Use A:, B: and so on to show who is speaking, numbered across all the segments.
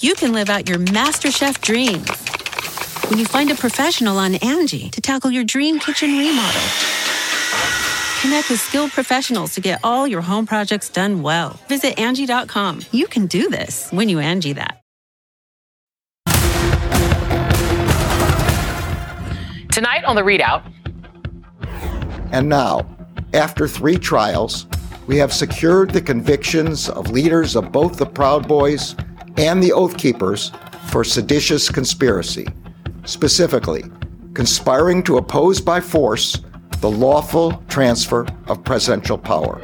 A: you can live out your MasterChef dreams when you find a professional on Angie to tackle your dream kitchen remodel. Connect with skilled professionals to get all your home projects done well. Visit Angie.com. You can do this when you Angie that.
B: Tonight on the ReidOut.
C: And now, after three trials, we have secured the convictions of leaders of both the Proud Boys and the Oath Keepers for seditious conspiracy, specifically, conspiring to oppose by force the lawful transfer of presidential power.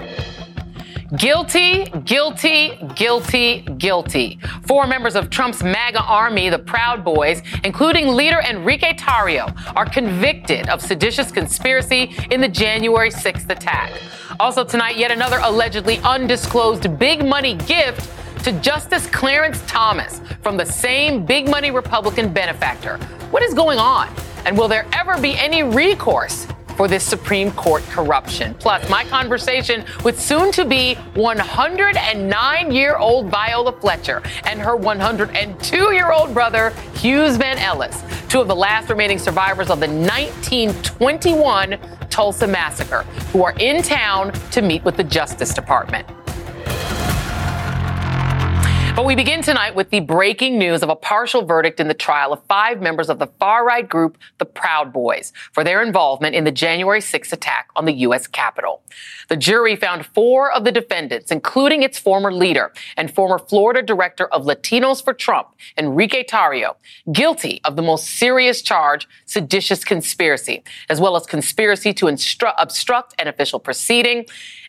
B: Guilty, guilty, guilty, guilty. Four members of Trump's MAGA army, the Proud Boys, including leader Enrique Tarrio, are convicted of seditious conspiracy in the January 6th attack. Also tonight, yet another allegedly undisclosed big money gift to Justice Clarence Thomas from the same big money Republican benefactor. What is going on? And will there ever be any recourse for this Supreme Court corruption. Plus, my conversation with soon to be 109 year old Viola Fletcher and her 102 year old brother, Hughes Van Ellis, two of the last remaining survivors of the 1921 Tulsa Massacre, who are in town to meet with the Justice Department. But we begin tonight with the breaking news of a partial verdict in the trial of five members of the far right group, the Proud Boys, for their involvement in the January 6th attack on the U.S. Capitol. The jury found four of the defendants, including its former leader and former Florida director of Latinos for Trump, Enrique Tarrio, guilty of the most serious charge, seditious conspiracy, as well as conspiracy to instru- obstruct an official proceeding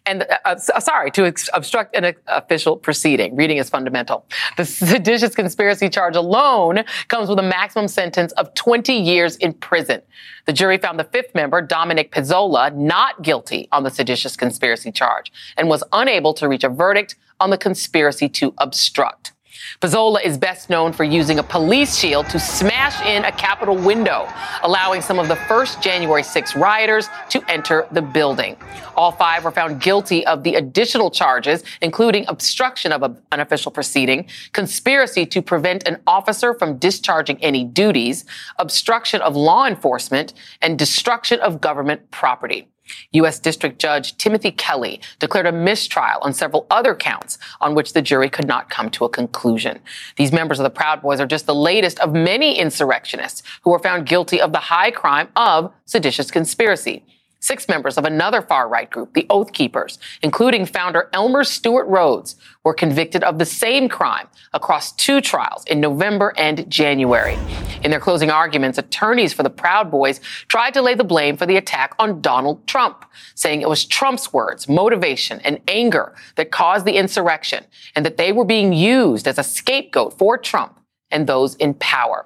B: and uh, uh, sorry, to ex- obstruct an official proceeding. Reading is fundamental. The seditious conspiracy charge alone comes with a maximum sentence of 20 years in prison. The jury found the fifth member, Dominic Pezzola, not guilty on the seditious conspiracy charge and was unable to reach a verdict on the conspiracy to obstruct. Pezzola is best known for using a police shield to smash in a Capitol window, allowing some of the first January 6 rioters to enter the building. All five were found guilty of the additional charges, including obstruction of an official proceeding, conspiracy to prevent an officer from discharging any duties, obstruction of law enforcement, and destruction of government property. U.S. District Judge Timothy Kelly declared a mistrial on several other counts on which the jury could not come to a conclusion. These members of the Proud Boys are just the latest of many insurrectionists who were found guilty of the high crime of seditious conspiracy. Six members of another far right group, the Oath Keepers, including founder Elmer Stewart Rhodes, were convicted of the same crime across two trials in November and January. In their closing arguments, attorneys for the Proud Boys tried to lay the blame for the attack on Donald Trump, saying it was Trump's words, motivation, and anger that caused the insurrection, and that they were being used as a scapegoat for Trump and those in power.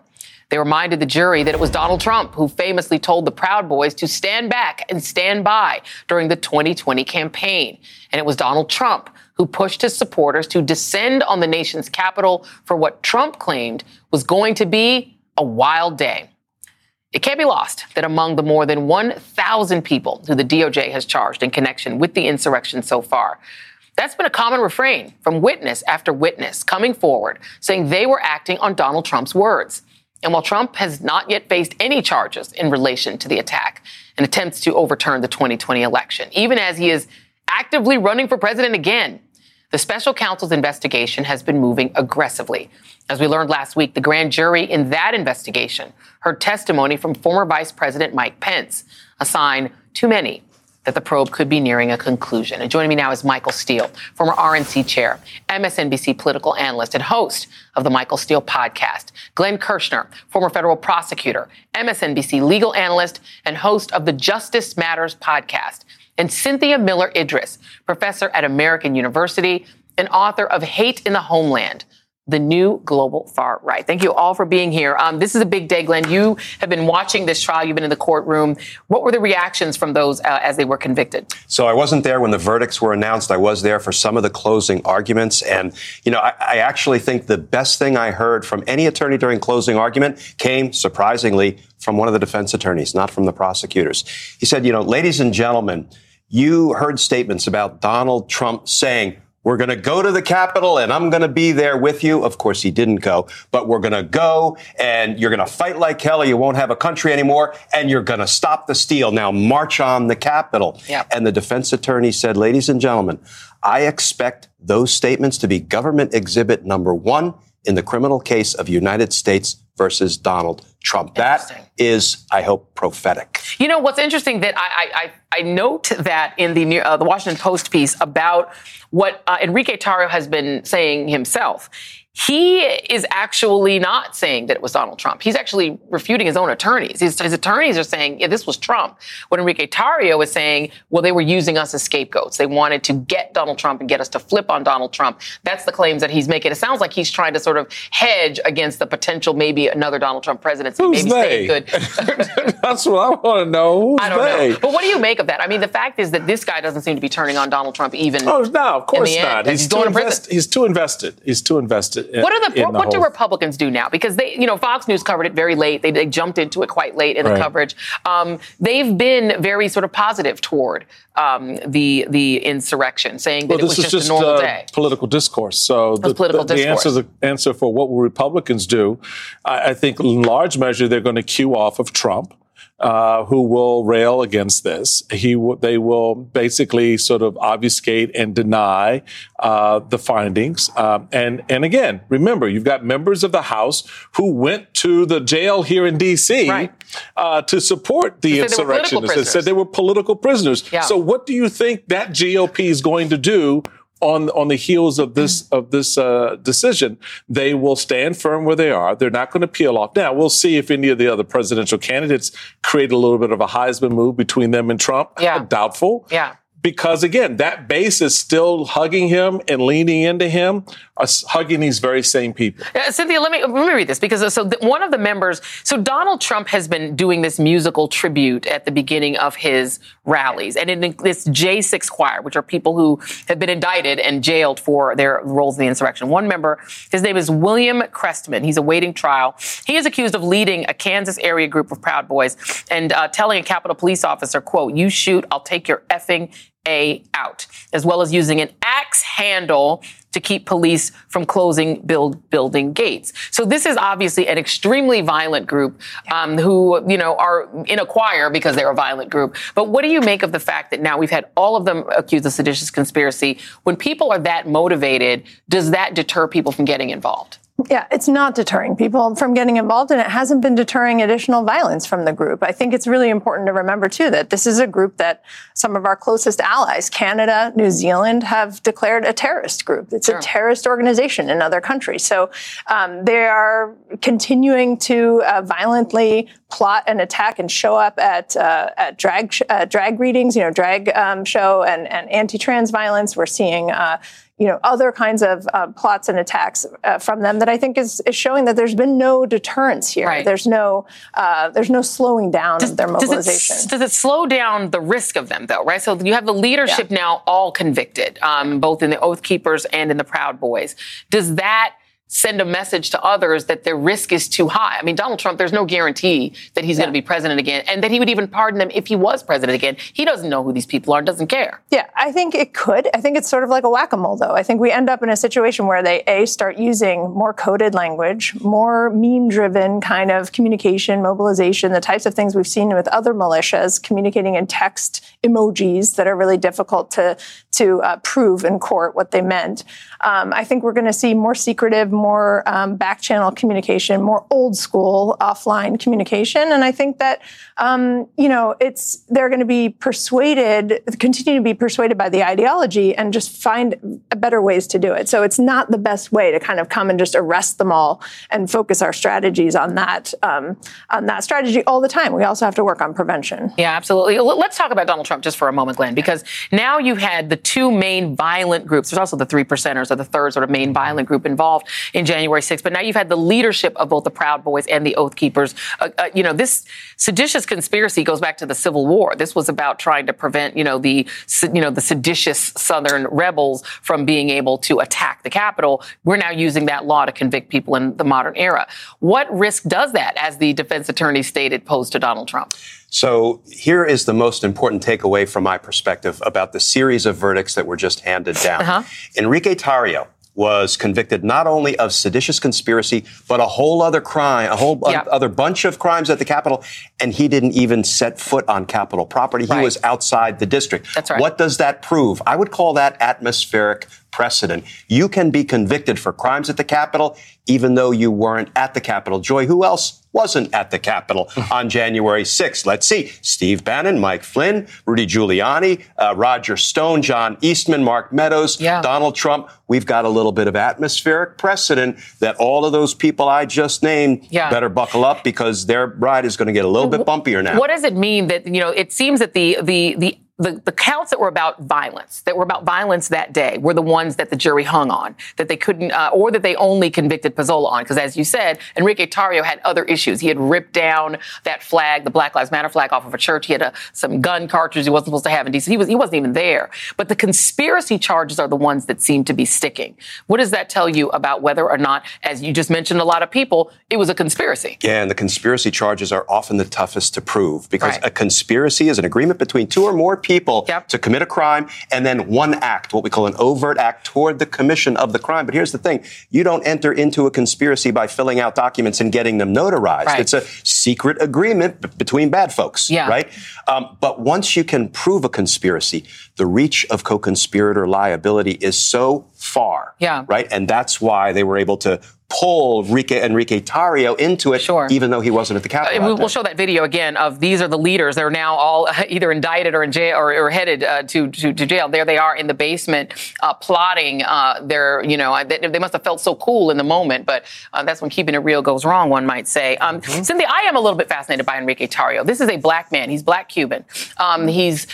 B: They reminded the jury that it was Donald Trump who famously told the Proud Boys to stand back and stand by during the 2020 campaign. And it was Donald Trump who pushed his supporters to descend on the nation's capital for what Trump claimed was going to be a wild day. It can't be lost that among the more than 1,000 people who the DOJ has charged in connection with the insurrection so far, that's been a common refrain from witness after witness coming forward saying they were acting on Donald Trump's words. And while Trump has not yet faced any charges in relation to the attack and attempts to overturn the 2020 election, even as he is actively running for president again, the special counsel's investigation has been moving aggressively. As we learned last week, the grand jury in that investigation heard testimony from former Vice President Mike Pence, a sign too many that the probe could be nearing a conclusion. And joining me now is Michael Steele, former RNC chair, MSNBC political analyst, and host of the Michael Steele podcast. Glenn Kirschner, former federal prosecutor, MSNBC legal analyst, and host of the Justice Matters podcast. And Cynthia Miller Idriss, professor at American University and author of Hate in the Homeland the new global far right. Thank you all for being here. Um, this is a big day, Glenn. You have been watching this trial. You've been in the courtroom. What were the reactions from those uh, as they were convicted?
D: So I wasn't there when the verdicts were announced. I was there for some of the closing arguments. And, you know, I, I actually think the best thing I heard from any attorney during closing argument came, surprisingly, from one of the defense attorneys, not from the prosecutors. He said, you know, ladies and gentlemen, you heard statements about Donald Trump saying, we're going to go to the Capitol and I'm going to be there with you. Of course, he didn't go, but we're going to go and you're going to fight like hell or you won't have a country anymore and you're going to stop the steal. Now march on the Capitol.
B: Yep.
D: And the defense attorney said, ladies and gentlemen, I expect those statements to be government exhibit number one in the criminal case of United States versus Donald Trump. That is, I hope, prophetic.
B: You know what's interesting that I I, I note that in the uh, the Washington Post piece about what uh, Enrique Tarrio has been saying himself he is actually not saying that it was Donald Trump. He's actually refuting his own attorneys. His, his, attorneys are saying, yeah, this was Trump. When Enrique Tarrio is saying, well, they were using us as scapegoats. They wanted to get Donald Trump and get us to flip on Donald Trump. That's the claims that he's making. It sounds like he's trying to sort of hedge against the potential maybe another Donald Trump presidency.
E: Who's
B: maybe
E: they?
B: good.
E: That's what I want to know. Who's
B: I don't
E: they?
B: know. But what do you make of that? I mean, the fact is that this guy doesn't seem to be turning on Donald Trump even.
E: Oh no, of course not. He's,
B: he's
E: too invest, He's too invested. He's too invested.
B: What are the what, what do Republicans do now? Because they, you know, Fox News covered it very late. They, they jumped into it quite late in the
E: Right.
B: coverage. Um, they've been very sort of positive toward um, the the insurrection, saying that
E: Well,
B: it was just,
E: just
B: a normal
E: uh,
B: day.
E: political discourse. So the,
B: political
E: the, the
B: discourse.
E: answer, the answer for what will Republicans do, I, I think in large measure they're going to cue off of Trump. Uh, who will rail against this? He w- they will basically sort of obfuscate and deny uh, the findings. Um, and and again, remember, you've got members of the House who went to the jail here in D.C.
B: Right.
E: Uh, to support the
B: They said they
E: insurrectionists. They said they were political prisoners.
B: Yeah.
E: So what do you think that GOP is going to do on on the heels of this of this uh, decision? They will stand firm where they are. They're not going to peel off. Now we'll see if any of the other presidential candidates create a little bit of a Heisman move between them and Trump.
B: Yeah.
E: doubtful.
B: Yeah.
E: Because again, that base is still hugging him and leaning into him, uh, hugging these very same people.
B: Uh, Cynthia, let me let me read this because uh, so th- one of the members, so Donald Trump has been doing this musical tribute at the beginning of his rallies, and in this J6 choir, which are people who have been indicted and jailed for their roles in the insurrection. One member, his name is William Chrestman. He's awaiting trial. He is accused of leading a Kansas area group of Proud Boys and uh, telling a Capitol police officer, "quote You shoot, I'll take your effing." A out, as well as using an axe handle to keep police from closing build building gates. So this is obviously an extremely violent group um, who, you know, are in a choir because they're a violent group. But what do you make of the fact that now we've had all of them accused of seditious conspiracy? When people are that motivated, does that deter people from getting involved?
F: Yeah, it's not deterring people from getting involved, and it hasn't been deterring additional violence from the group. I think it's really important to remember, too, that this is a group that some of our closest allies, Canada, New Zealand, have declared a terrorist group. It's
B: Sure.
F: a terrorist organization in other countries. So um, they are continuing to uh, violently plot and attack and show up at, uh, at drag, sh- uh, drag readings, you know, drag um, show and, and anti-trans violence. We're seeing uh, you know, other kinds of uh, plots and attacks uh, from them that I think is, is showing that there's been no deterrence here.
B: Right.
F: There's no uh, there's no slowing down of their
B: Does it, does it slow down the risk of them, though, right? So you have the leadership now all convicted, um, both in the Oath Keepers and in the Proud Boys. Does that send a message to others that their risk is too high? I mean, Donald Trump, there's no guarantee that he's going to be president again and that he would even pardon them if he was president again. He doesn't know who these people are, doesn't care.
F: Yeah, I think it could. I think it's sort of like a whack-a-mole, though. I think we end up in a situation where they a start using more coded language, more meme-driven kind of communication, mobilization, the types of things we've seen with other militias, communicating in text emojis that are really difficult to to uh, prove in court what they meant. Um, I think we're going to see more secretive, more um, back-channel communication, more old-school offline communication, and I think that um, you know it's they're going to be persuaded, continue to be persuaded by the ideology, and just find better ways to do it. So it's not the best way to kind of come and just arrest them all and focus our strategies on that um, on that strategy all the time. We also have to work on prevention.
B: Yeah, absolutely. Let's talk about Donald Trump just for a moment, Glenn, because now you had the two main violent groups. There's also the three percenters, or the third sort of main violent group involved. In January 6th. But now you've had the leadership of both the Proud Boys and the Oath Keepers. Uh, uh, you know, this seditious conspiracy goes back to the Civil War. This was about trying to prevent, you know, the you know the seditious Southern rebels from being able to attack the Capitol. We're now using that law to convict people in the modern era. What risk does that, as the defense attorney stated, pose to Donald Trump?
D: So here is the most important takeaway from my perspective about the series of verdicts that were just handed down. Uh-huh. Enrique Tarrio was convicted not only of seditious conspiracy, but a whole other crime, a whole yep. other bunch of crimes at the Capitol, and he didn't even set foot on Capitol property. He right. was outside the district.
B: That's right.
D: What does that prove? I would call that atmospheric precedent. You can be convicted for crimes at the Capitol even though you weren't at the Capitol. Joy, who else wasn't at the Capitol on January 6th? Let's see. Steve Bannon, Mike Flynn, Rudy Giuliani, uh, Roger Stone, John Eastman, Mark Meadows, yeah. Donald Trump. We've got a little bit of atmospheric precedent that all of those people I just named yeah. better buckle up because their ride is going to get a little bit bumpier now.
B: What does it mean that, you know, it seems that the, the, the the, the counts that were about violence, that were about violence that day, were the ones that the jury hung on, that they couldn't, uh, or that they only convicted Pezzola on. Because as you said, Enrique Tarrio had other issues. He had ripped down that flag, the Black Lives Matter flag, off of a church. He had a, uh, some gun cartridges he wasn't supposed to have in D.C. He, was, he wasn't even there. But the conspiracy charges are the ones that seem to be sticking. What does that tell you about whether or not, as you just mentioned, a lot of people, it was a conspiracy?
D: Yeah, and the conspiracy charges are often the toughest to prove because right. a conspiracy is an agreement between two or more people people yep. to commit a crime and then one act, what we call an overt act toward the commission of the crime. But here's the thing. You don't enter into a conspiracy by filling out documents and getting them notarized. Right. It's a secret agreement b- between bad folks, yeah. right? Um, but once you can prove a conspiracy, the reach of co-conspirator liability is so far,
B: yeah.
D: right? And that's why they were able to pull Enrique, Enrique Tarrio into it,
B: sure.
D: even though he wasn't at the Capitol.
B: Uh, we'll show that video again of these are the leaders. They're now all either indicted or in jail or, or headed uh, to, to, to jail. There they are in the basement uh, plotting. Uh, their, you know, they, they, must have felt so cool in the moment, but uh, that's when keeping it real goes wrong. One might say. Um, mm-hmm. Cynthia, I am a little bit fascinated by Enrique Tarrio. This is a black man. He's black Cuban. Um, he's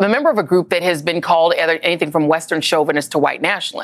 B: a member of a group that has been called anything from Western chauvinist to white nationalist.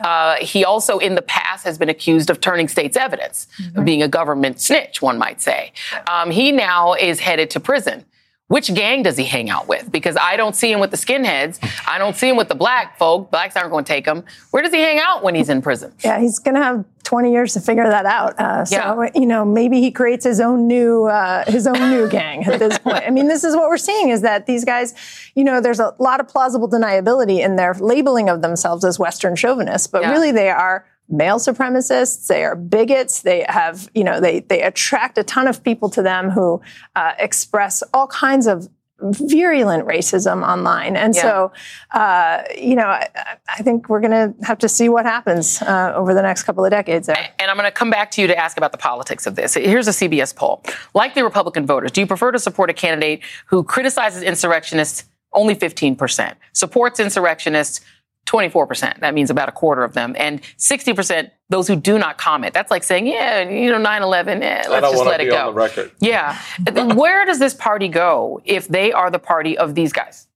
B: Uh, he also, in the past, has been accused of turning state's evidence, mm-hmm. of being a government snitch, one might say. Um, he now is headed to prison. Which gang does he hang out with? Because I don't see him with the skinheads. I don't see him with the black folk. Blacks aren't going to take him. Where does he hang out when he's in prison?
F: Yeah, he's going to have 20 years to figure that out. Uh, so, yeah. you know, maybe he creates his own new, uh, his own new gang at this point. I mean, this is what we're seeing is that these guys, you know, there's a lot of plausible deniability in their labeling of themselves as Western chauvinists, but yeah. really they are male supremacists. They are bigots. They have, you know, they they attract a ton of people to them who uh, express all kinds of virulent racism online. And yeah. so, uh, you know, I, I, think we're going to have to see what happens uh, over the next couple of decades there.
B: And I'm going to come back to you to ask about the politics of this. Here's a CBS poll. Like the Republican voters, do you prefer to support a candidate who criticizes insurrectionists? Only 15%. Supports insurrectionists? 24%. That means about a quarter of them. And 60% those who do not comment. That's like saying, yeah, you know, 9-11, eh, let's just let it go.
E: On the record.
B: Yeah. Where does this party go if they are the party of these guys?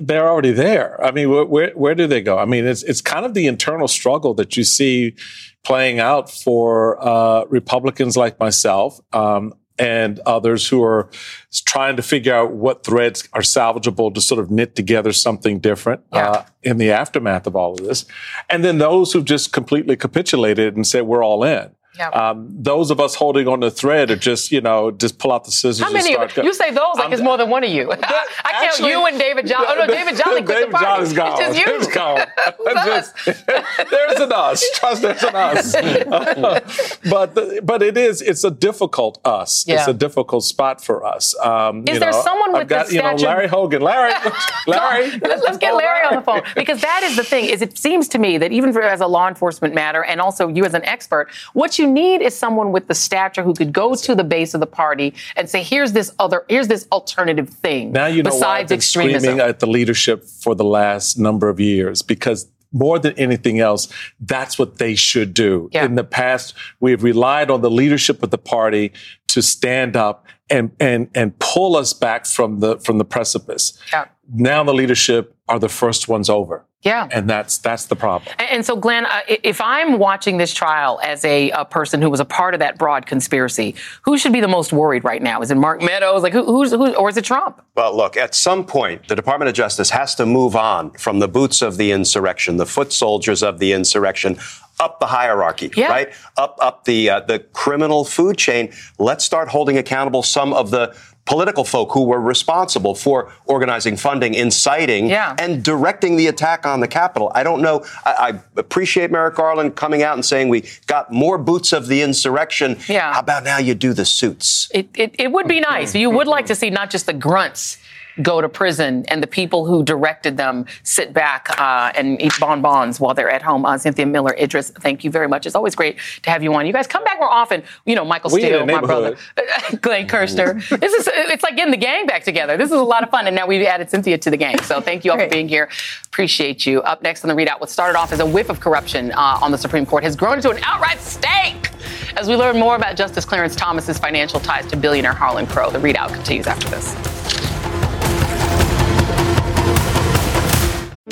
E: They're already there. I mean, where, where do they go? I mean, it's, it's kind of the internal struggle that you see playing out for uh, Republicans like myself. Um, and others who are trying to figure out what threads are salvageable to sort of knit together something different yeah. uh, in the aftermath of all of this. And then those who've just completely capitulated and said, we're all in. Um, those of us holding on the thread are just, you know, just pull out the scissors.
B: How many?
E: Start
B: you say those like um, it's more than one of you. I actually, count you and David Jolly. Oh no, David Jolly quit
E: David
B: the party.
E: is gone.
B: It's just you.
E: It's gone. just, there's an us. Trust there's an us. but the, but it is. It's a difficult us. Yeah. It's a difficult spot for us.
B: Um, is there know, someone with
E: I've got,
B: the
E: you know Larry Hogan? Larry, Larry.
B: let's, let's get Larry on the phone because that is the thing. Is it seems to me that even for, as a law enforcement matter and also you as an expert, what you need is someone with the stature who could go to the base of the party and say, "Here's this other, here's this alternative thing."
E: Now you know
B: besides
E: why I've been
B: extremism.
E: screaming at the leadership for the last number of years because more than anything else, that's what they should do. Yeah. In the past, we have relied on the leadership of the party to stand up and and and pull us back from the from the precipice.
B: Yeah
E: now the leadership are the first ones over.
B: Yeah.
E: And that's that's the problem.
B: And, and so, Glenn, uh, if I'm watching this trial as a, a, person who was a part of that broad conspiracy, who should be the most worried right now? Is it Mark Meadows? Like, who, who's, who, or is it Trump?
D: Well, look, at some point, the Department of Justice has to move on from the boots of the insurrection, the foot soldiers of the insurrection, up the hierarchy,
B: yeah.
D: right? Up up the uh, the criminal food chain. Let's start holding accountable some of the political folk who were responsible for organizing funding, inciting,
B: yeah.
D: and directing the attack on the Capitol. I don't know. I, I, appreciate Merrick Garland coming out and saying we got more boots of the insurrection.
B: Yeah.
D: How about now you do the suits?
B: It, it, it would be nice. You would like to see not just the grunts go to prison and the people who directed them sit back uh, and eat bonbons while they're at home. Uh, Cynthia Miller Idriss, thank you very much. It's always great to have you on. You guys come back more often. You know, Michael Steele, my brother, Glenn Kirschner. this is it's like getting the gang back together. This is a lot of fun, and now we've added Cynthia to the gang. So thank you all for being here. Appreciate you. Up next on the ReidOut, what started off as a whiff of corruption uh, on the Supreme Court has grown into an outright stake. As we learn more about Justice Clarence Thomas's financial ties to billionaire Harlan Crow, the ReidOut continues after this.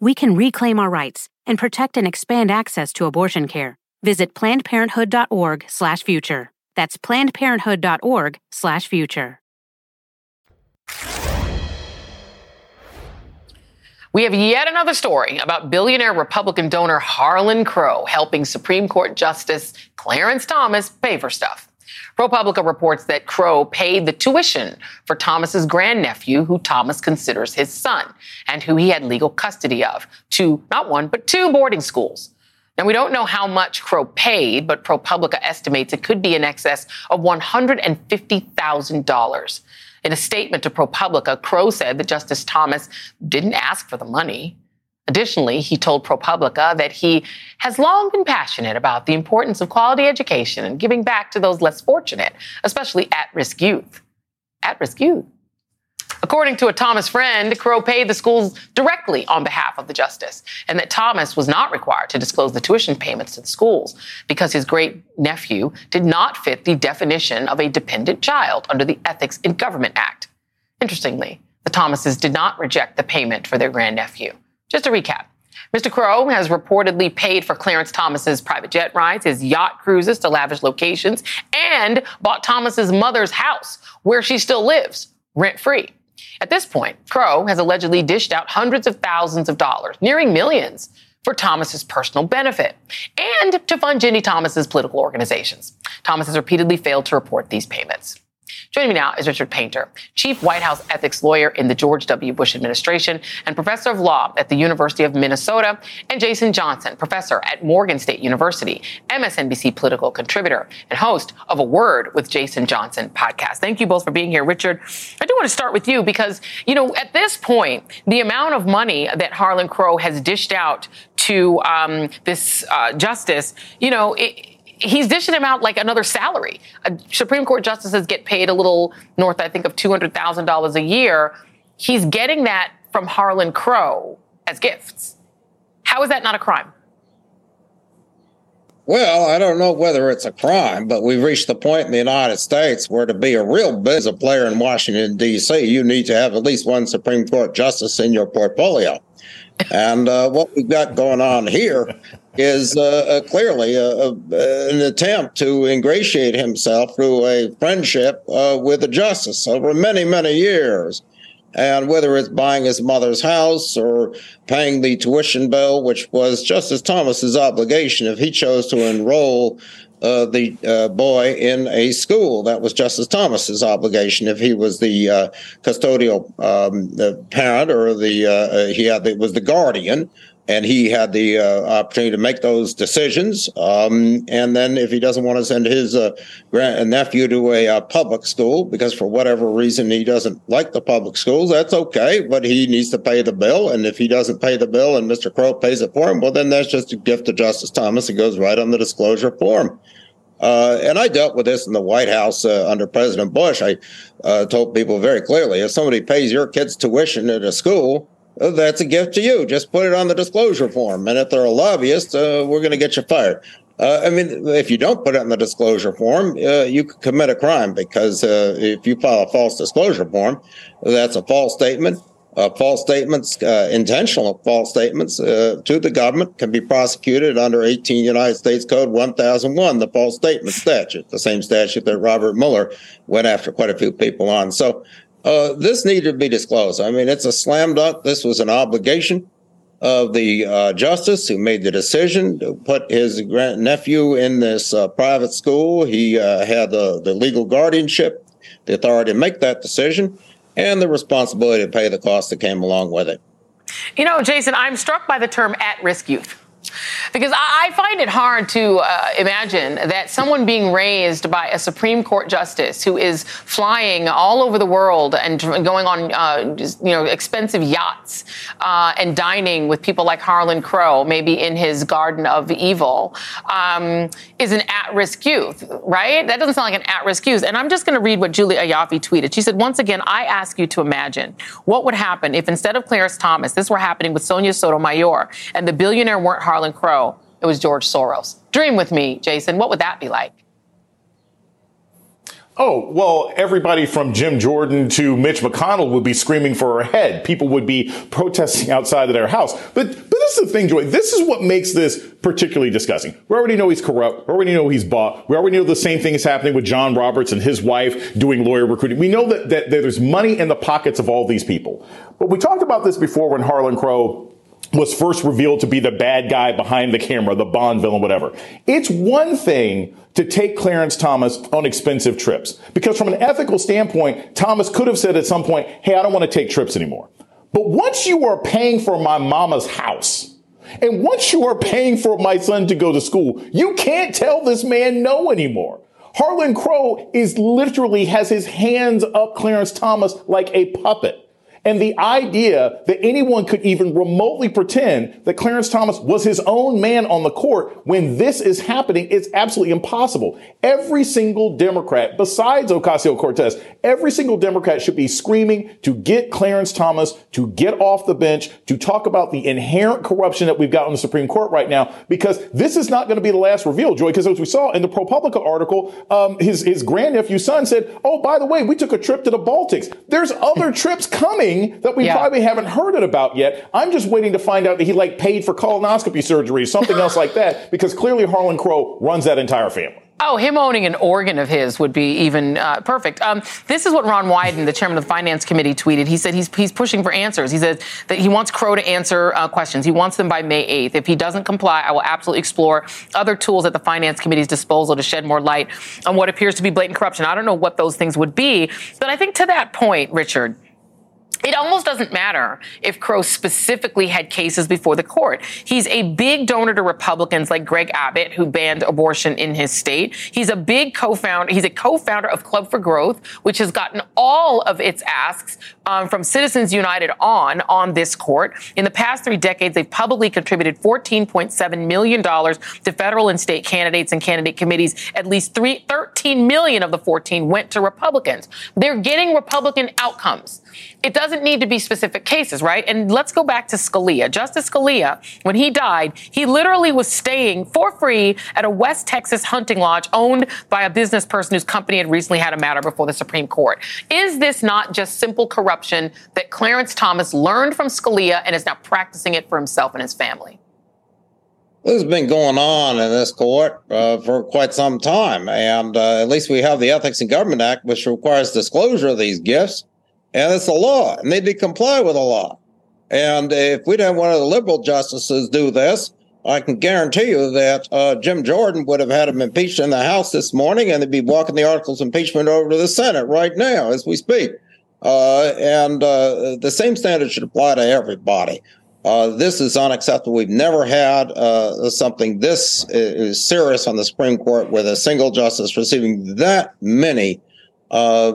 A: we can reclaim our rights and protect and expand access to abortion care. Visit plannedparenthood.org/future. That's plannedparenthood.org/future.
B: We have yet another story about billionaire Republican donor Harlan Crow helping Supreme Court Justice Clarence Thomas pay for stuff. ProPublica reports that Crow paid the tuition for Thomas's grandnephew, who Thomas considers his son, and who he had legal custody of, to not one, but two boarding schools. Now, we don't know how much Crow paid, but ProPublica estimates it could be in excess of $150,000. In a statement to ProPublica, Crow said that Justice Thomas didn't ask for the money. Additionally, he told ProPublica that he has long been passionate about the importance of quality education and giving back to those less fortunate, especially at risk youth. At risk youth. According to a Thomas friend, Crow paid the schools directly on behalf of the justice, and that Thomas was not required to disclose the tuition payments to the schools because his great nephew did not fit the definition of a dependent child under the Ethics in Government Act. Interestingly, the Thomases did not reject the payment for their grandnephew. Just to recap. Mr. Crow has reportedly paid for Clarence Thomas's private jet rides, his yacht cruises to lavish locations, and bought Thomas's mother's house, where she still lives, rent free. At this point, Crow has allegedly dished out hundreds of thousands of dollars, nearing millions, for Thomas's personal benefit and to fund Ginni Thomas's political organizations. Thomas has repeatedly failed to report these payments. Joining me now is Richard Painter, Chief White House ethics lawyer in the George W. Bush administration and professor of law at the University of Minnesota, and Jason Johnson, professor at Morgan State University, MSNBC political contributor, and host of A Word with Jason Johnson podcast. Thank you both for being here. Richard, I do want to start with you because, you know, at this point, the amount of money that Harlan Crow has dished out to um, this uh, justice, you know, it, he's dishing him out like another salary. Uh, Supreme Court justices get paid a little north, I think, of $200,000 a year. He's getting that from Harlan Crow as gifts. How is that not a crime?
G: Well, I don't know whether it's a crime, but we've reached the point in the United States where to be a real business player in Washington, D.C., you need to have at least one Supreme Court justice in your portfolio. And uh, what we've got going on here is uh, uh, clearly a, a, an attempt to ingratiate himself through a friendship uh, with the justice over many, many years. And whether it's buying his mother's house or paying the tuition bill, which was Justice Thomas's obligation if he chose to enroll uh, the uh, boy in a school. That was Justice Thomas's obligation if he was the uh, custodial um, the parent or the uh, he had the, was the guardian and he had the uh, opportunity to make those decisions. Um, and then, if he doesn't want to send his uh, grand- nephew to a uh, public school because for whatever reason he doesn't like the public schools, that's okay. But he needs to pay the bill, and if he doesn't pay the bill and Mr. Crow pays it for him, well, then that's just a gift to Justice Thomas. It goes right on the disclosure form. Uh, and I dealt with this in the White House uh, under President Bush. I uh, told people very clearly if somebody pays your kid's tuition at a school, that's a gift to you. Just put it on the disclosure form. And if they're a lobbyist, uh, we're going to get you fired. Uh, I mean, if you don't put it in the disclosure form, uh, you could commit a crime because uh, if you file a false disclosure form, that's a false statement. Uh, false statements, intentional false statements to the government can be prosecuted under 18 United States Code 1001, the false statement statute, the same statute that Robert Mueller went after quite a few people on. So uh, this needed to be disclosed. I mean, it's a slam dunk. This was an obligation of the uh, justice who made the decision to put his grand nephew in this uh, private school. He uh, had the, the legal guardianship, the authority to make that decision, and the responsibility to pay the cost that came along with it.
B: You know, Jason, I'm struck by the term at risk youth. Because I find it hard to uh, imagine that someone being raised by a Supreme Court justice who is flying all over the world and going on, uh, just, you know, expensive yachts uh, and dining with people like Harlan Crow, maybe in his Garden of Evil, um, is an at-risk youth, right? That doesn't sound like an at-risk youth. And I'm just going to read what Julia Ioffe tweeted. She said, "Once again, I ask you to imagine what would happen if instead of Clarence Thomas, this were happening with Sonia Sotomayor, and the billionaire weren't Harlan." Crow, it was George Soros. Dream with me, Jason. What would that be like?
H: Oh, well, everybody from Jim Jordan to Mitch McConnell would be screaming for her head. People would be protesting outside of their house. But, but this is the thing, Joy. This is what makes this particularly disgusting. We already know he's corrupt. We already know he's bought. We already know the same thing is happening with John Roberts and his wife doing lawyer recruiting. We know that, that, that there's money in the pockets of all these people. But we talked about this before when Harlan Crow was first revealed to be the bad guy behind the camera, the Bond villain, whatever. It's one thing to take Clarence Thomas on expensive trips. Because from an ethical standpoint, Thomas could have said at some point, hey, I don't want to take trips anymore. But once you are paying for my mama's house, and once you are paying for my son to go to school, you can't tell this man no anymore. Harlan Crow is literally has his hands up Clarence Thomas like a puppet. And the idea that anyone could even remotely pretend that Clarence Thomas was his own man on the court when this is happening is absolutely impossible. Every single Democrat, besides Ocasio Cortez, every single Democrat should be screaming to get Clarence Thomas to get off the bench, to talk about the inherent corruption that we've got on the Supreme Court right now, because this is not going to be the last reveal, Joy, because as we saw in the ProPublica article, um, his, his grandnephew's son said, oh, by the way, we took a trip to the Baltics. There's other trips coming thing that we yeah. probably haven't heard it about yet. I'm just waiting to find out that he like paid for colonoscopy surgery, something else like that, because clearly Harlan Crow runs that entire family.
B: Oh, him owning an organ of his would be even uh, perfect. Um, this is what Ron Wyden, the chairman of the finance committee, tweeted. He said he's, he's pushing for answers. He says that he wants Crow to answer uh, questions. He wants them by May 8th. If he doesn't comply, I will absolutely explore other tools at the finance committee's disposal to shed more light on what appears to be blatant corruption. I don't know what those things would be, but I think to that point, Richard, it almost doesn't matter if Crow specifically had cases before the court. He's a big donor to Republicans like Greg Abbott, who banned abortion in his state. He's a big co-founder. He's a co-founder of Club for Growth, which has gotten all of its asks um, from Citizens United on on this court. In the past three decades, they've publicly contributed $14.7 million to federal and state candidates and candidate committees. At least three, 13 million of the 14 went to Republicans. They're getting Republican outcomes. It doesn't doesn't need to be specific cases, right? And let's go back to Scalia. Justice Scalia, when he died, he literally was staying for free at a West Texas hunting lodge owned by a business person whose company had recently had a matter before the Supreme Court. Is this not just simple corruption that Clarence Thomas learned from Scalia and is now practicing it for himself and his family?
G: This has been going on in this court uh, for quite some time. And uh, at least we have the Ethics in Government Act, which requires disclosure of these gifts. And it's a law, and they did comply with the law. And if we'd have one of the liberal justices do this, I can guarantee you that uh, Jim Jordan would have had him impeached in the House this morning, and they'd be walking the articles of impeachment over to the Senate right now as we speak. Uh, and uh, the same standard should apply to everybody. Uh, this is unacceptable. We've never had uh, something this uh, serious on the Supreme Court with a single justice receiving that many uh,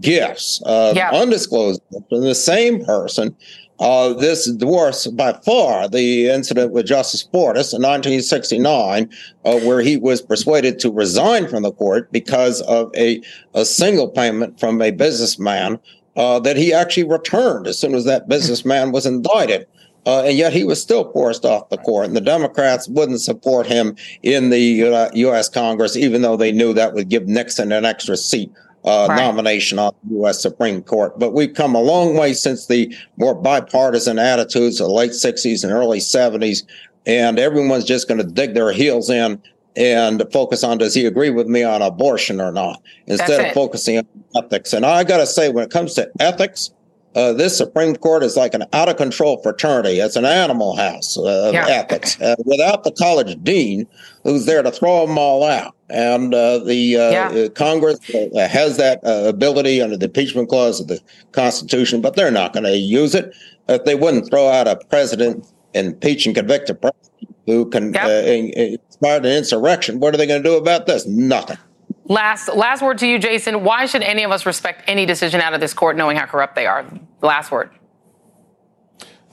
G: gifts, uh, yeah. undisclosed from the same person. Uh, this dwarfs by far the incident with Justice Fortas in 1969, where he was persuaded to resign from the court because of a, a single payment from a businessman that he actually returned as soon as that businessman was indicted. Uh, and yet he was still forced off the court. And the Democrats wouldn't support him in the uh, U.S. Congress, even though they knew that would give Nixon an extra seat uh, right. nomination on the U.S. Supreme Court. But we've come a long way since the more bipartisan attitudes of the late 60s and early 70s. And everyone's just going to dig their heels in and focus on does he agree with me on abortion or not, instead of focusing on ethics. And I got to say, when it comes to ethics, uh, this Supreme Court is like an out of control fraternity. It's an animal house uh, of yeah. ethics uh, without the college dean who's there to throw them all out. And uh, the uh, yeah. Uh, Congress has that ability under the impeachment clause of the Constitution, but they're not going to use it. If they wouldn't throw out a president, impeach and convict a president who can yep. inspire an insurrection, what are they going to do about this? Nothing.
B: Last last word to you, Jason. Why should any of us respect any decision out of this court, knowing how corrupt they are? Last word.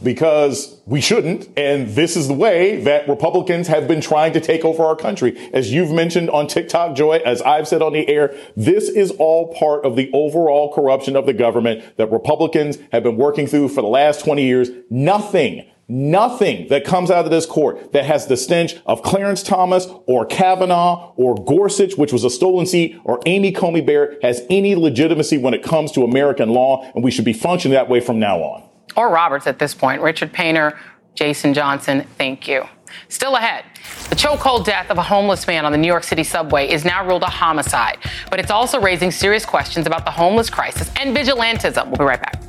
H: Because we shouldn't, and this is the way that Republicans have been trying to take over our country. As you've mentioned on TikTok, Joy, as I've said on the air, this is all part of the overall corruption of the government that Republicans have been working through for the last 20 years. Nothing Nothing that comes out of this court that has the stench of Clarence Thomas or Kavanaugh or Gorsuch, which was a stolen seat, or Amy Coney Barrett has any legitimacy when it comes to American law, and we should be functioning that way from now on.
B: Or Roberts at this point. Richard Painter, Jason Johnson, thank you. Still ahead, the chokehold death of a homeless man on the New York City subway is now ruled a homicide, but it's also raising serious questions about the homeless crisis and vigilantism. We'll be right back.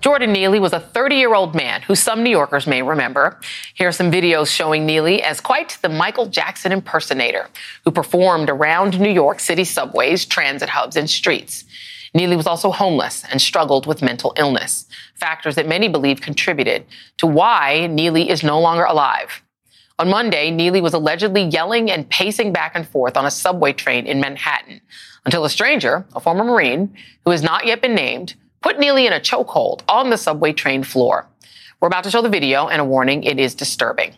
B: Jordan Neely was a 30 year old man who some New Yorkers may remember. Here are some videos showing Neely as quite the Michael Jackson impersonator who performed around New York City subways, transit hubs, and streets. Neely was also homeless and struggled with mental illness, factors that many believe contributed to why Neely is no longer alive. On Monday, Neely was allegedly yelling and pacing back and forth on a subway train in Manhattan until a stranger, a former Marine, who has not yet been named, put Neely in a chokehold on the subway train floor. We're about to show the video and a warning, it is disturbing.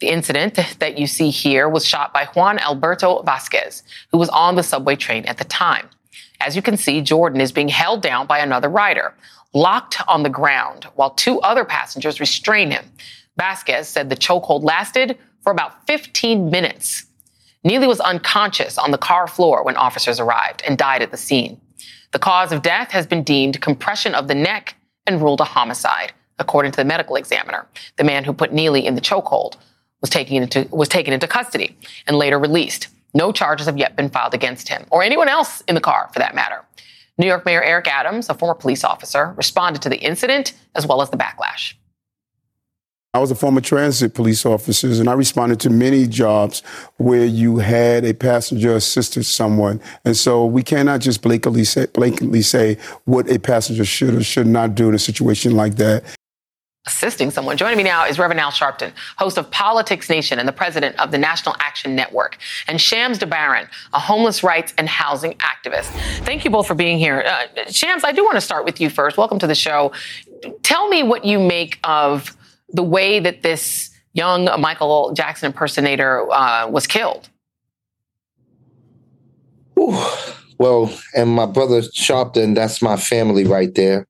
B: The incident that you see here was shot by Juan Alberto Vasquez, who was on the subway train at the time. As you can see, Jordan is being held down by another rider. locked on the ground while two other passengers restrain him. Vasquez said the chokehold lasted for about 15 minutes. Neely was unconscious on the car floor when officers arrived and died at the scene. The cause of death has been deemed compression of the neck and ruled a homicide, according to the medical examiner. The man who put Neely in the chokehold was taken into, was taken into custody and later released. No charges have yet been filed against him or anyone else in the car for that matter. New York Mayor Eric Adams, a former police officer, responded to the incident as well as the backlash.
I: I was a former transit police officer, and I responded to many jobs where you had a passenger assisted someone. And so we cannot just blatantly say, say what a passenger should or should not do in a situation like that
B: assisting someone. Joining me now is Reverend Al Sharpton, host of Politics Nation and the president of the National Action Network, and Shams DaBaron, a homeless rights and housing activist. Thank you both for being here. Uh, Shams, I do want to start with you first. Welcome to the show. Tell me what you make of the way that this young Michael Jackson impersonator uh, was killed.
J: Ooh. Well, and my brother Sharpton, that's my family right there.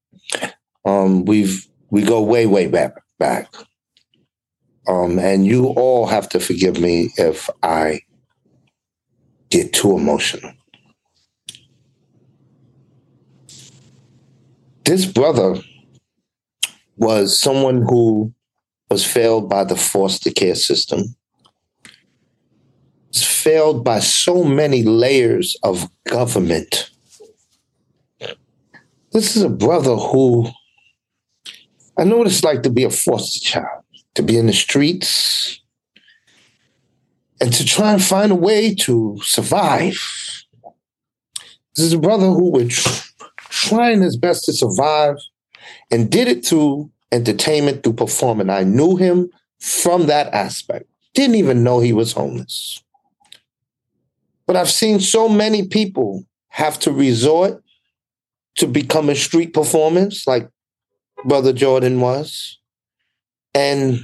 J: Um, we've we go way, way back back. Um, and you all have to forgive me if I get too emotional. This brother was someone who was failed by the foster care system. It's failed by so many layers of government. This is a brother who I know what it's like to be a foster child, to be in the streets, and to try and find a way to survive. This is a brother who was trying his best to survive and did it through entertainment, through performing. I knew him from that aspect. Didn't even know he was homeless. But I've seen so many people have to resort to becoming street performance, like Brother Jordan was. And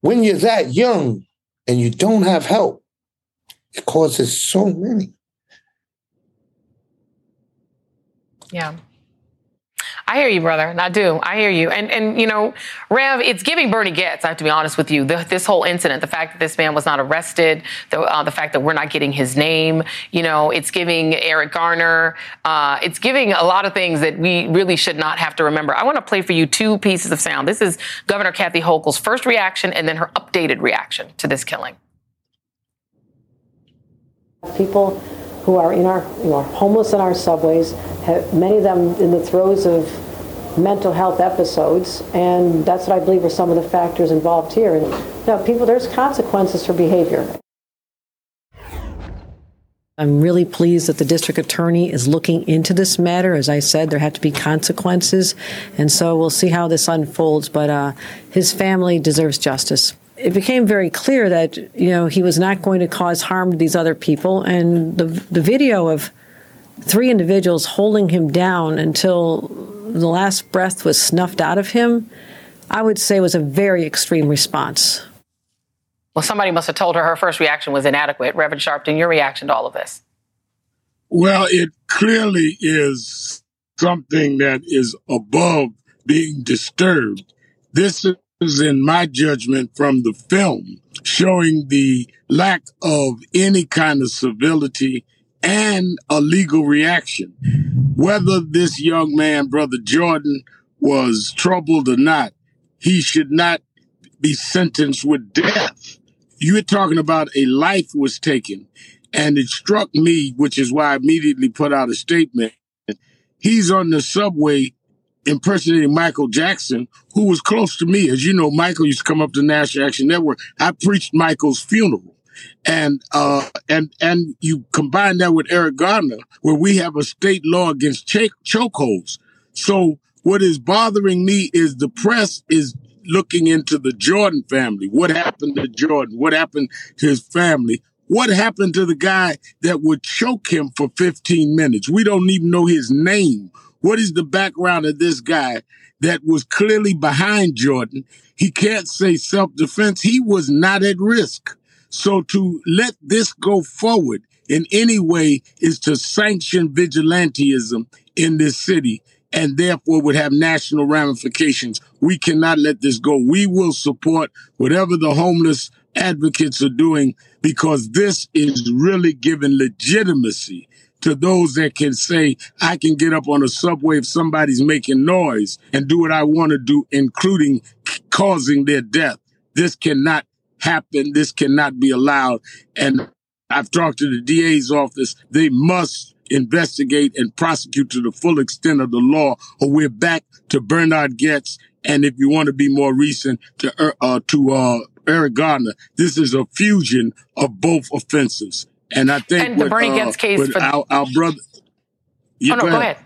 J: when you're that young and you don't have help, it causes so many.
B: Yeah. I hear you, brother. I do. I hear you. And, and you know, Rev, it's giving Bernie Goetz, I have to be honest with you. The, this whole incident, the fact that this man was not arrested, the, uh, the fact that we're not getting his name, you know, it's giving Eric Garner, uh, it's giving a lot of things that we really should not have to remember. I want to play for you two pieces of sound. This is Governor Kathy Hochul's first reaction and then her updated reaction to this killing.
K: People who are in our, you know, homeless in our subways, have, many of them in the throes of mental health episodes, and that's what I believe are some of the factors involved here. And you know, people, there's consequences for behavior. I'm really pleased that the district attorney is looking into this matter. As I said, there have to be consequences, and so we'll see how this unfolds. But uh, his family deserves justice it became very clear that you know he was not going to cause harm to these other people, and the the video of three individuals holding him down until the last breath was snuffed out of him, I would say was a very extreme response.
B: Well, somebody must have told her her first reaction was inadequate. Reverend Sharpton, your reaction to all of this?
L: Well, it clearly is something that is above being disturbed. This is, in my judgment, from the film, showing the lack of any kind of civility and a legal reaction. Whether this young man, Brother Jordan, was troubled or not, he should not be sentenced with death. You're talking about a life was taken. And it struck me, which is why I immediately put out a statement. He's on the subway impersonating Michael Jackson, who was close to me. As you know, Michael used to come up to National Action Network. I preached Michael's funeral and uh, and and you combine that with Eric Garner, where we have a state law against ch- chokeholds. So what is bothering me is the press is looking into the Jordan family. What happened to Jordan? What happened to his family? What happened to the guy that would choke him for 15 minutes? We don't even know his name. What is the background of this guy that was clearly behind Jordan? He can't say self defense. He was not at risk. So to let this go forward in any way is to sanction vigilantism in this city and therefore would have national ramifications. We cannot let this go. We will support whatever the homeless advocates are doing because this is really giving legitimacy to those that can say, I can get up on a subway if somebody's making noise and do what I want to do, including causing their death. This cannot happen. This cannot be allowed. And I've talked to the DA's office. They must investigate and prosecute to the full extent of the law, or we're back to Bernhard Goetz. And if you want to be more recent, to uh, to uh, Eric Garner, this is a fusion of both offenses. And I think
B: and the Bernie
L: uh,
B: case for
L: our, our brother.
B: Yeah, oh no, go ahead. Go ahead.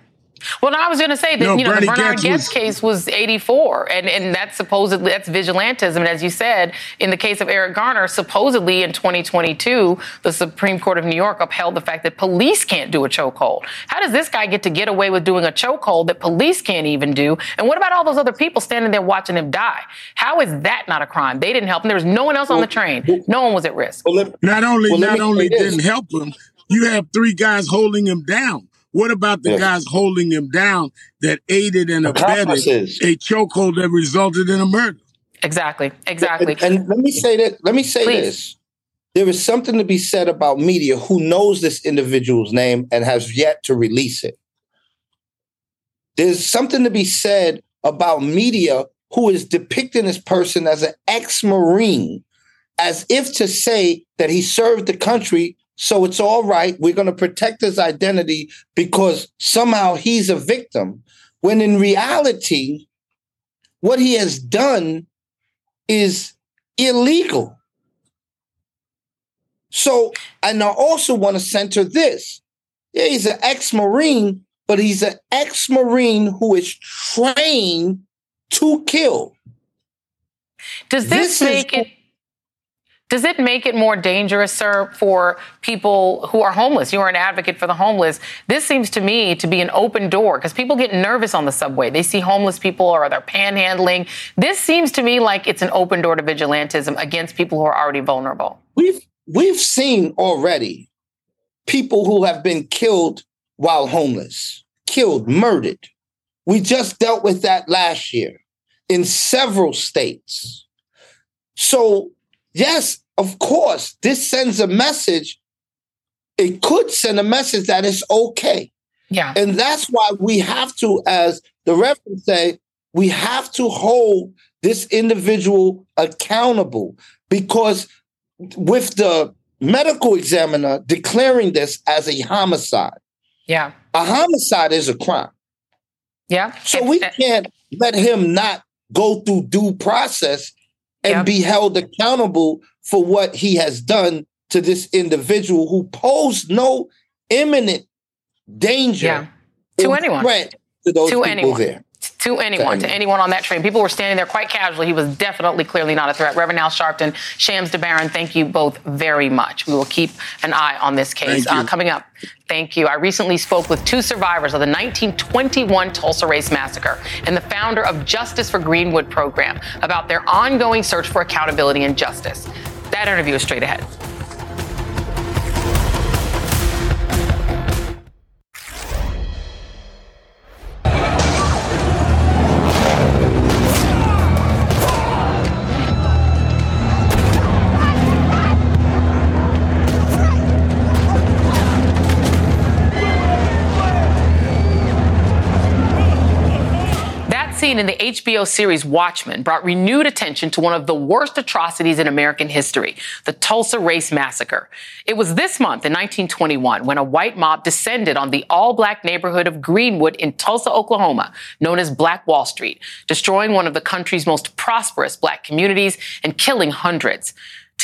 B: Well, no, I was going to say that
L: no,
B: you know
L: Bernie
B: the Bernhard
L: Goetz
B: Goetz
L: was,
B: case was 84, and and that's supposedly that's vigilantism. And as you said, in the case of Eric Garner, supposedly in 2022, the Supreme Court of New York upheld the fact that police can't do a chokehold. How does this guy get to get away with doing a chokehold that police can't even do? And what about all those other people standing there watching him die? How is that not a crime? They didn't help him. There was no one else on the train. No one was at risk.
L: Not only
J: well,
L: not only didn't help him, you have three guys holding him down. What about the
J: Yes.
L: guys holding him down that aided and abetted a chokehold that resulted in a murder?
B: Exactly. Exactly.
J: And, and let me say that. Let me say
B: Please.
J: this. There is something to be said about media who knows this individual's name and has yet to release it. There's something to be said about media who is depicting this person as an ex-marine, as if to say that he served the country, so it's all right. We're going to protect his identity because somehow he's a victim. When in reality, what he has done is illegal. So, and I also want to center this. Yeah, he's an ex-marine, but he's an ex-marine who is trained to kill.
B: Does this,
J: This is-
B: make it? Does it make it more dangerous, sir, for people who are homeless? You are an advocate for the homeless. This seems to me to be an open door because people get nervous on the subway. They see homeless people or they're panhandling. This seems to me like it's an open door to vigilantism against people who are already vulnerable.
J: We've we've seen already people who have been killed while homeless, killed, murdered. We just dealt with that last year in several states. So, yes, of course, this sends a message. It could send a message that it's okay.
B: Yeah.
J: And that's why we have to, as the reverend say, we have to hold this individual accountable because with the medical examiner declaring this as a homicide,
B: Yeah.
J: a homicide is a crime.
B: Yeah.
J: So we can't let him not go through due process and be held accountable for what he has done to this individual who posed no imminent danger
B: Yeah. To anyone.
J: threat to those
B: To
J: people
B: anyone.
J: there.
B: To anyone, to anyone on that train. People were standing there quite casually. He was definitely, clearly not a threat. Reverend Al Sharpton, Shams DaBaron, thank you both very much. We will keep an eye on this case. Uh, coming up, thank you. I recently spoke with two survivors of the 1921 Tulsa Race Massacre and the founder of Justice for Greenwood program about their ongoing search for accountability and justice. That interview is straight ahead. Scene in the HBO series Watchmen brought renewed attention to one of the worst atrocities in American history, the Tulsa Race Massacre. It was this month in 1921 when a white mob descended on the all black neighborhood of Greenwood in Tulsa, Oklahoma, known as Black Wall Street, destroying one of the country's most prosperous black communities and killing hundreds.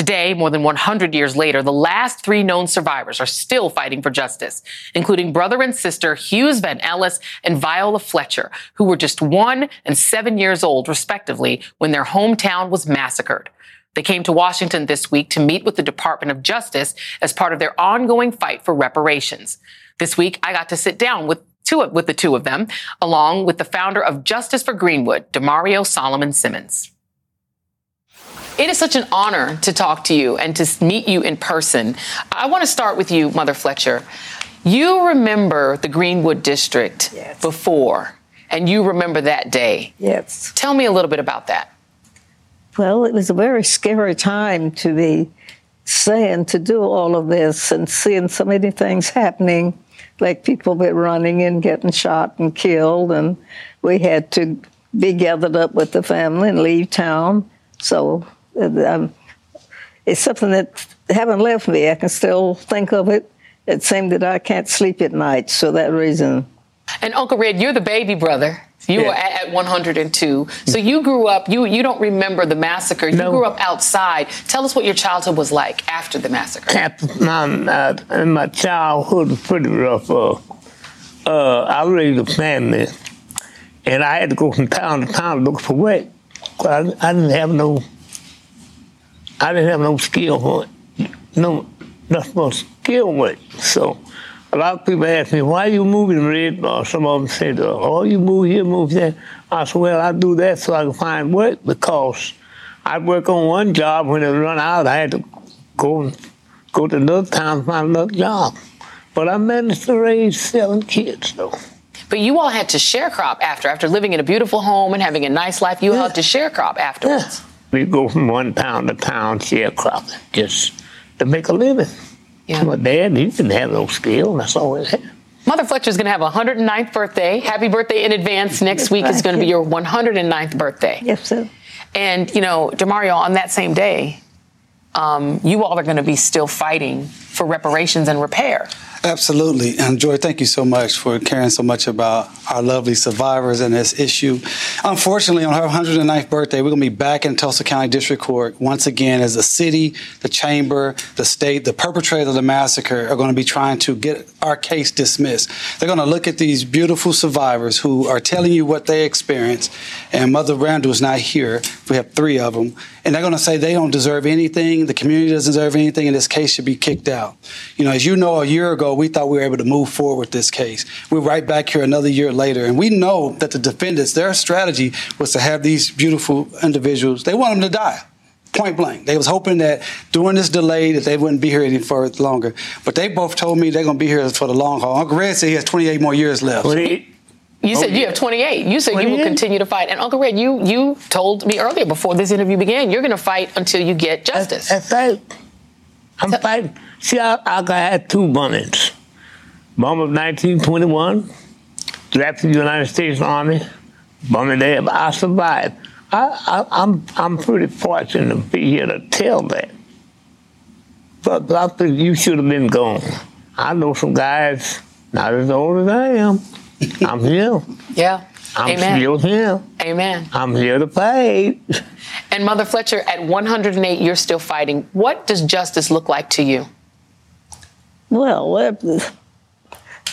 B: Today, more than 100 years later, the last three known survivors are still fighting for justice, including brother and sister Hughes Van Ellis and Viola Fletcher, who were just one and seven years old, respectively, when their hometown was massacred. They came to Washington this week to meet with the Department of Justice as part of their ongoing fight for reparations. This week, I got to sit down with two of, with the two of them, along with the founder of Justice for Greenwood, Damario Solomon Simmons. It is such an honor to talk to you and to meet you in person. I want to start with you, Mother Fletcher. You remember the Greenwood District
M: yes.
B: before, and you remember that day.
M: Yes.
B: Tell me a little bit about that.
M: Well, it was a very scary time to be saying to do all of this and seeing so many things happening, like people were running and getting shot and killed, and we had to be gathered up with the family and leave town. So um, it's something that haven't left me. I can still think of it it seemed that I can't sleep at night, so that reason.
B: And Uncle Red, you're the baby brother. You yeah. were at, at, 102. So you grew up, you you don't remember the massacre. You no. grew up outside. Tell us what your childhood was like after the massacre.
N: My, uh, my childhood was pretty rough. Uh, uh, I raised a family, and I had to go from town to town to look for work. I, I didn't have no, I didn't have no skill for it. No, not much skill with. So a lot of people ask me, why are you moving red? Or some of them say, oh, you move here, move there. I said, well, I do that so I can find work because I work on one job. When it run out, I had to go go to another town to find another job. But I managed to raise seven kids, though.
B: But you all had to sharecrop after, after living in a beautiful home and having a nice life. You yeah. had to sharecrop afterwards.
N: Yeah. We go from one town to town sharecropping just to make a living. Yeah. My dad, he didn't have no skill. That's all he had.
B: Mother Fletcher's going to have a 109th birthday. Happy birthday in advance. Next week is going to be your 109th birthday.
M: Yes, sir.
B: And, you know, Damario, on that same day, um, you all are going to be still fighting for reparations and repair.
O: Absolutely. And Joy, thank you so much for caring so much about our lovely survivors and this issue. Unfortunately, on her 109th birthday, we're going to be back in Tulsa County District Court once again as the city, the chamber, the state, the perpetrator of the massacre are going to be trying to get our case dismissed. They're going to look at these beautiful survivors who are telling you what they experienced. And Mother Randle is not here. We have three of them. And they're going to say they don't deserve anything. The community doesn't deserve anything. And this case should be kicked out. You know, as you know, a year ago, we thought we were able to move forward with this case. We're right back here another year later, and we know that the defendants, their strategy was to have these beautiful individuals. They want them to die point blank. They was hoping that during this delay that they wouldn't be here any further longer. But they both told me they're going to be here for the long haul. Uncle Red said he has 28 more years left.
B: You said oh, you have 28. You said 28? you will continue to fight. And Uncle Red, you you told me earlier before this interview began, you're going to fight until you get justice.
N: That's right. I'm fighting. See, I, I had two bullets. Bomb of 1921, drafted the United States Army, bombing there, but I survived. I, I, I'm, I'm pretty fortunate to be here to tell that. But, but I think you should have been gone. I know some guys not as old as I am. I'm here.
B: yeah.
N: I'm
B: Amen.
N: still here.
B: Amen.
N: I'm here to fight.
B: And Mother Fletcher, at 108, you're still fighting. What does justice look like to you?
M: Well,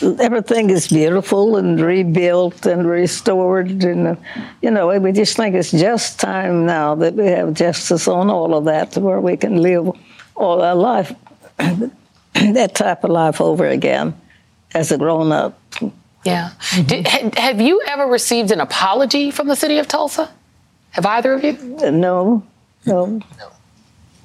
M: everything is beautiful and rebuilt and restored. And, you know, we just think it's just time now that we have justice on all of that where we can live all our life, that type of life over again as a grown up.
B: Yeah. Mm-hmm. Did, have you ever received an apology from the city of Tulsa? Have either of you?
M: No. No. No,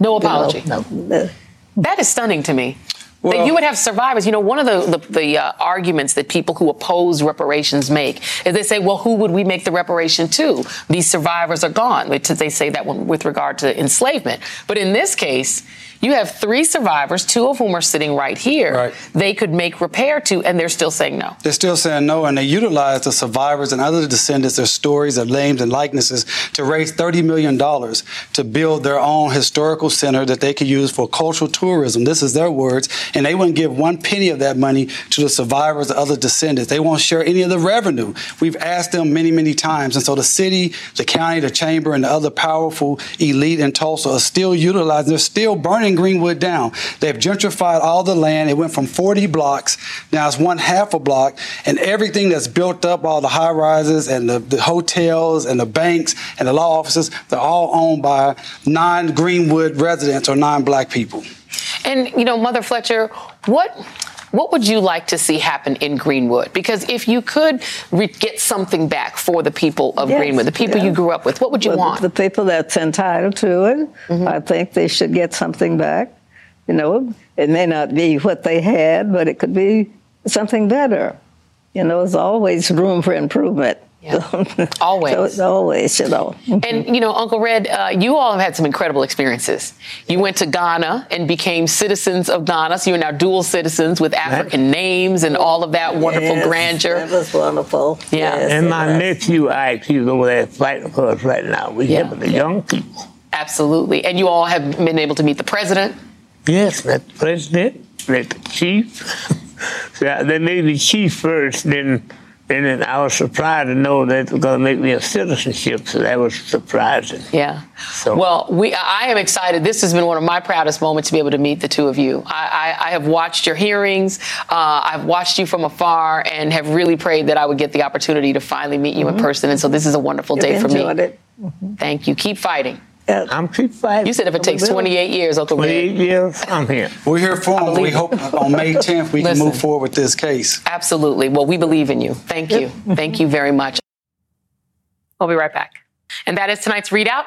B: no apology. No. no. That is stunning to me. Well, that you would have survivors. You know, one of the the, the uh, arguments that people who oppose reparations make is they say, "Well, who would we make the reparation to? These survivors are gone." Which they say that with regard to enslavement, but in this case, you have three survivors, two of whom are sitting right here. Right. They could make repair to, and they're still saying no.
O: They're still saying no, and they utilize the survivors and other descendants, their stories, their names, and likenesses to raise $30 million to build their own historical center that they could use for cultural tourism. This is their words, and they wouldn't give one penny of that money to the survivors or other descendants. They won't share any of the revenue. We've asked them many, many times, and so the city, the county, the chamber, and the other powerful elite in Tulsa are still utilizing, they're still burning Greenwood down. They've gentrified all the land. It went from 40 blocks, now it's one half a block, and everything that's built up, all the high rises and the, the hotels and the banks and the law offices, they're all owned by non Greenwood residents or non black people.
B: And, you know, Mother Fletcher, what what would you like to see happen in Greenwood? Because if you could re- get something back for the people of
M: Yes,
B: Greenwood, the people
M: yeah.
B: you grew up with, what would you
M: Well,
B: want?
M: The people that's entitled to it,
B: Mm-hmm.
M: I think they should get something back. You know, it may not be what they had, but it could be something better. You know, there's always room for improvement.
B: always.
M: So it's always, you know.
B: And you know, Uncle Red, uh, you all have had some incredible experiences. You went to Ghana and became citizens of Ghana, so you're now dual citizens with African names and all of that wonderful
M: Yes,
B: grandeur.
M: That was wonderful.
B: Yeah.
M: Yes,
N: and my
M: was.
N: nephew, Ike, he's over there fighting for us right now. We're
B: Yeah.
N: helping the young people.
B: Absolutely. And you all have been able to meet the president.
N: Yes, met the president, met the chief. so they made me chief first, then, then then I was surprised to know that they were going to make me a citizenship. So that was surprising.
B: Yeah. Well, we I am excited. This has been one of my proudest moments to be able to meet the two of you. I, I, I have watched your hearings. Uh, I've watched you from afar and have really prayed that I would get the opportunity to finally meet you in person. And so this is a wonderful day
M: You've
B: for me.
M: it.
B: Thank you. Keep fighting.
N: I'm keep fighting.
B: You said if it takes 28 years, Uncle Red.
N: 28 years, I'm here.
O: We're here for them. We hope on May 10th we can move forward with this case.
B: Absolutely. Well, we believe in you. Thank you. Thank you very much. We'll be right back. And that is tonight's ReidOut.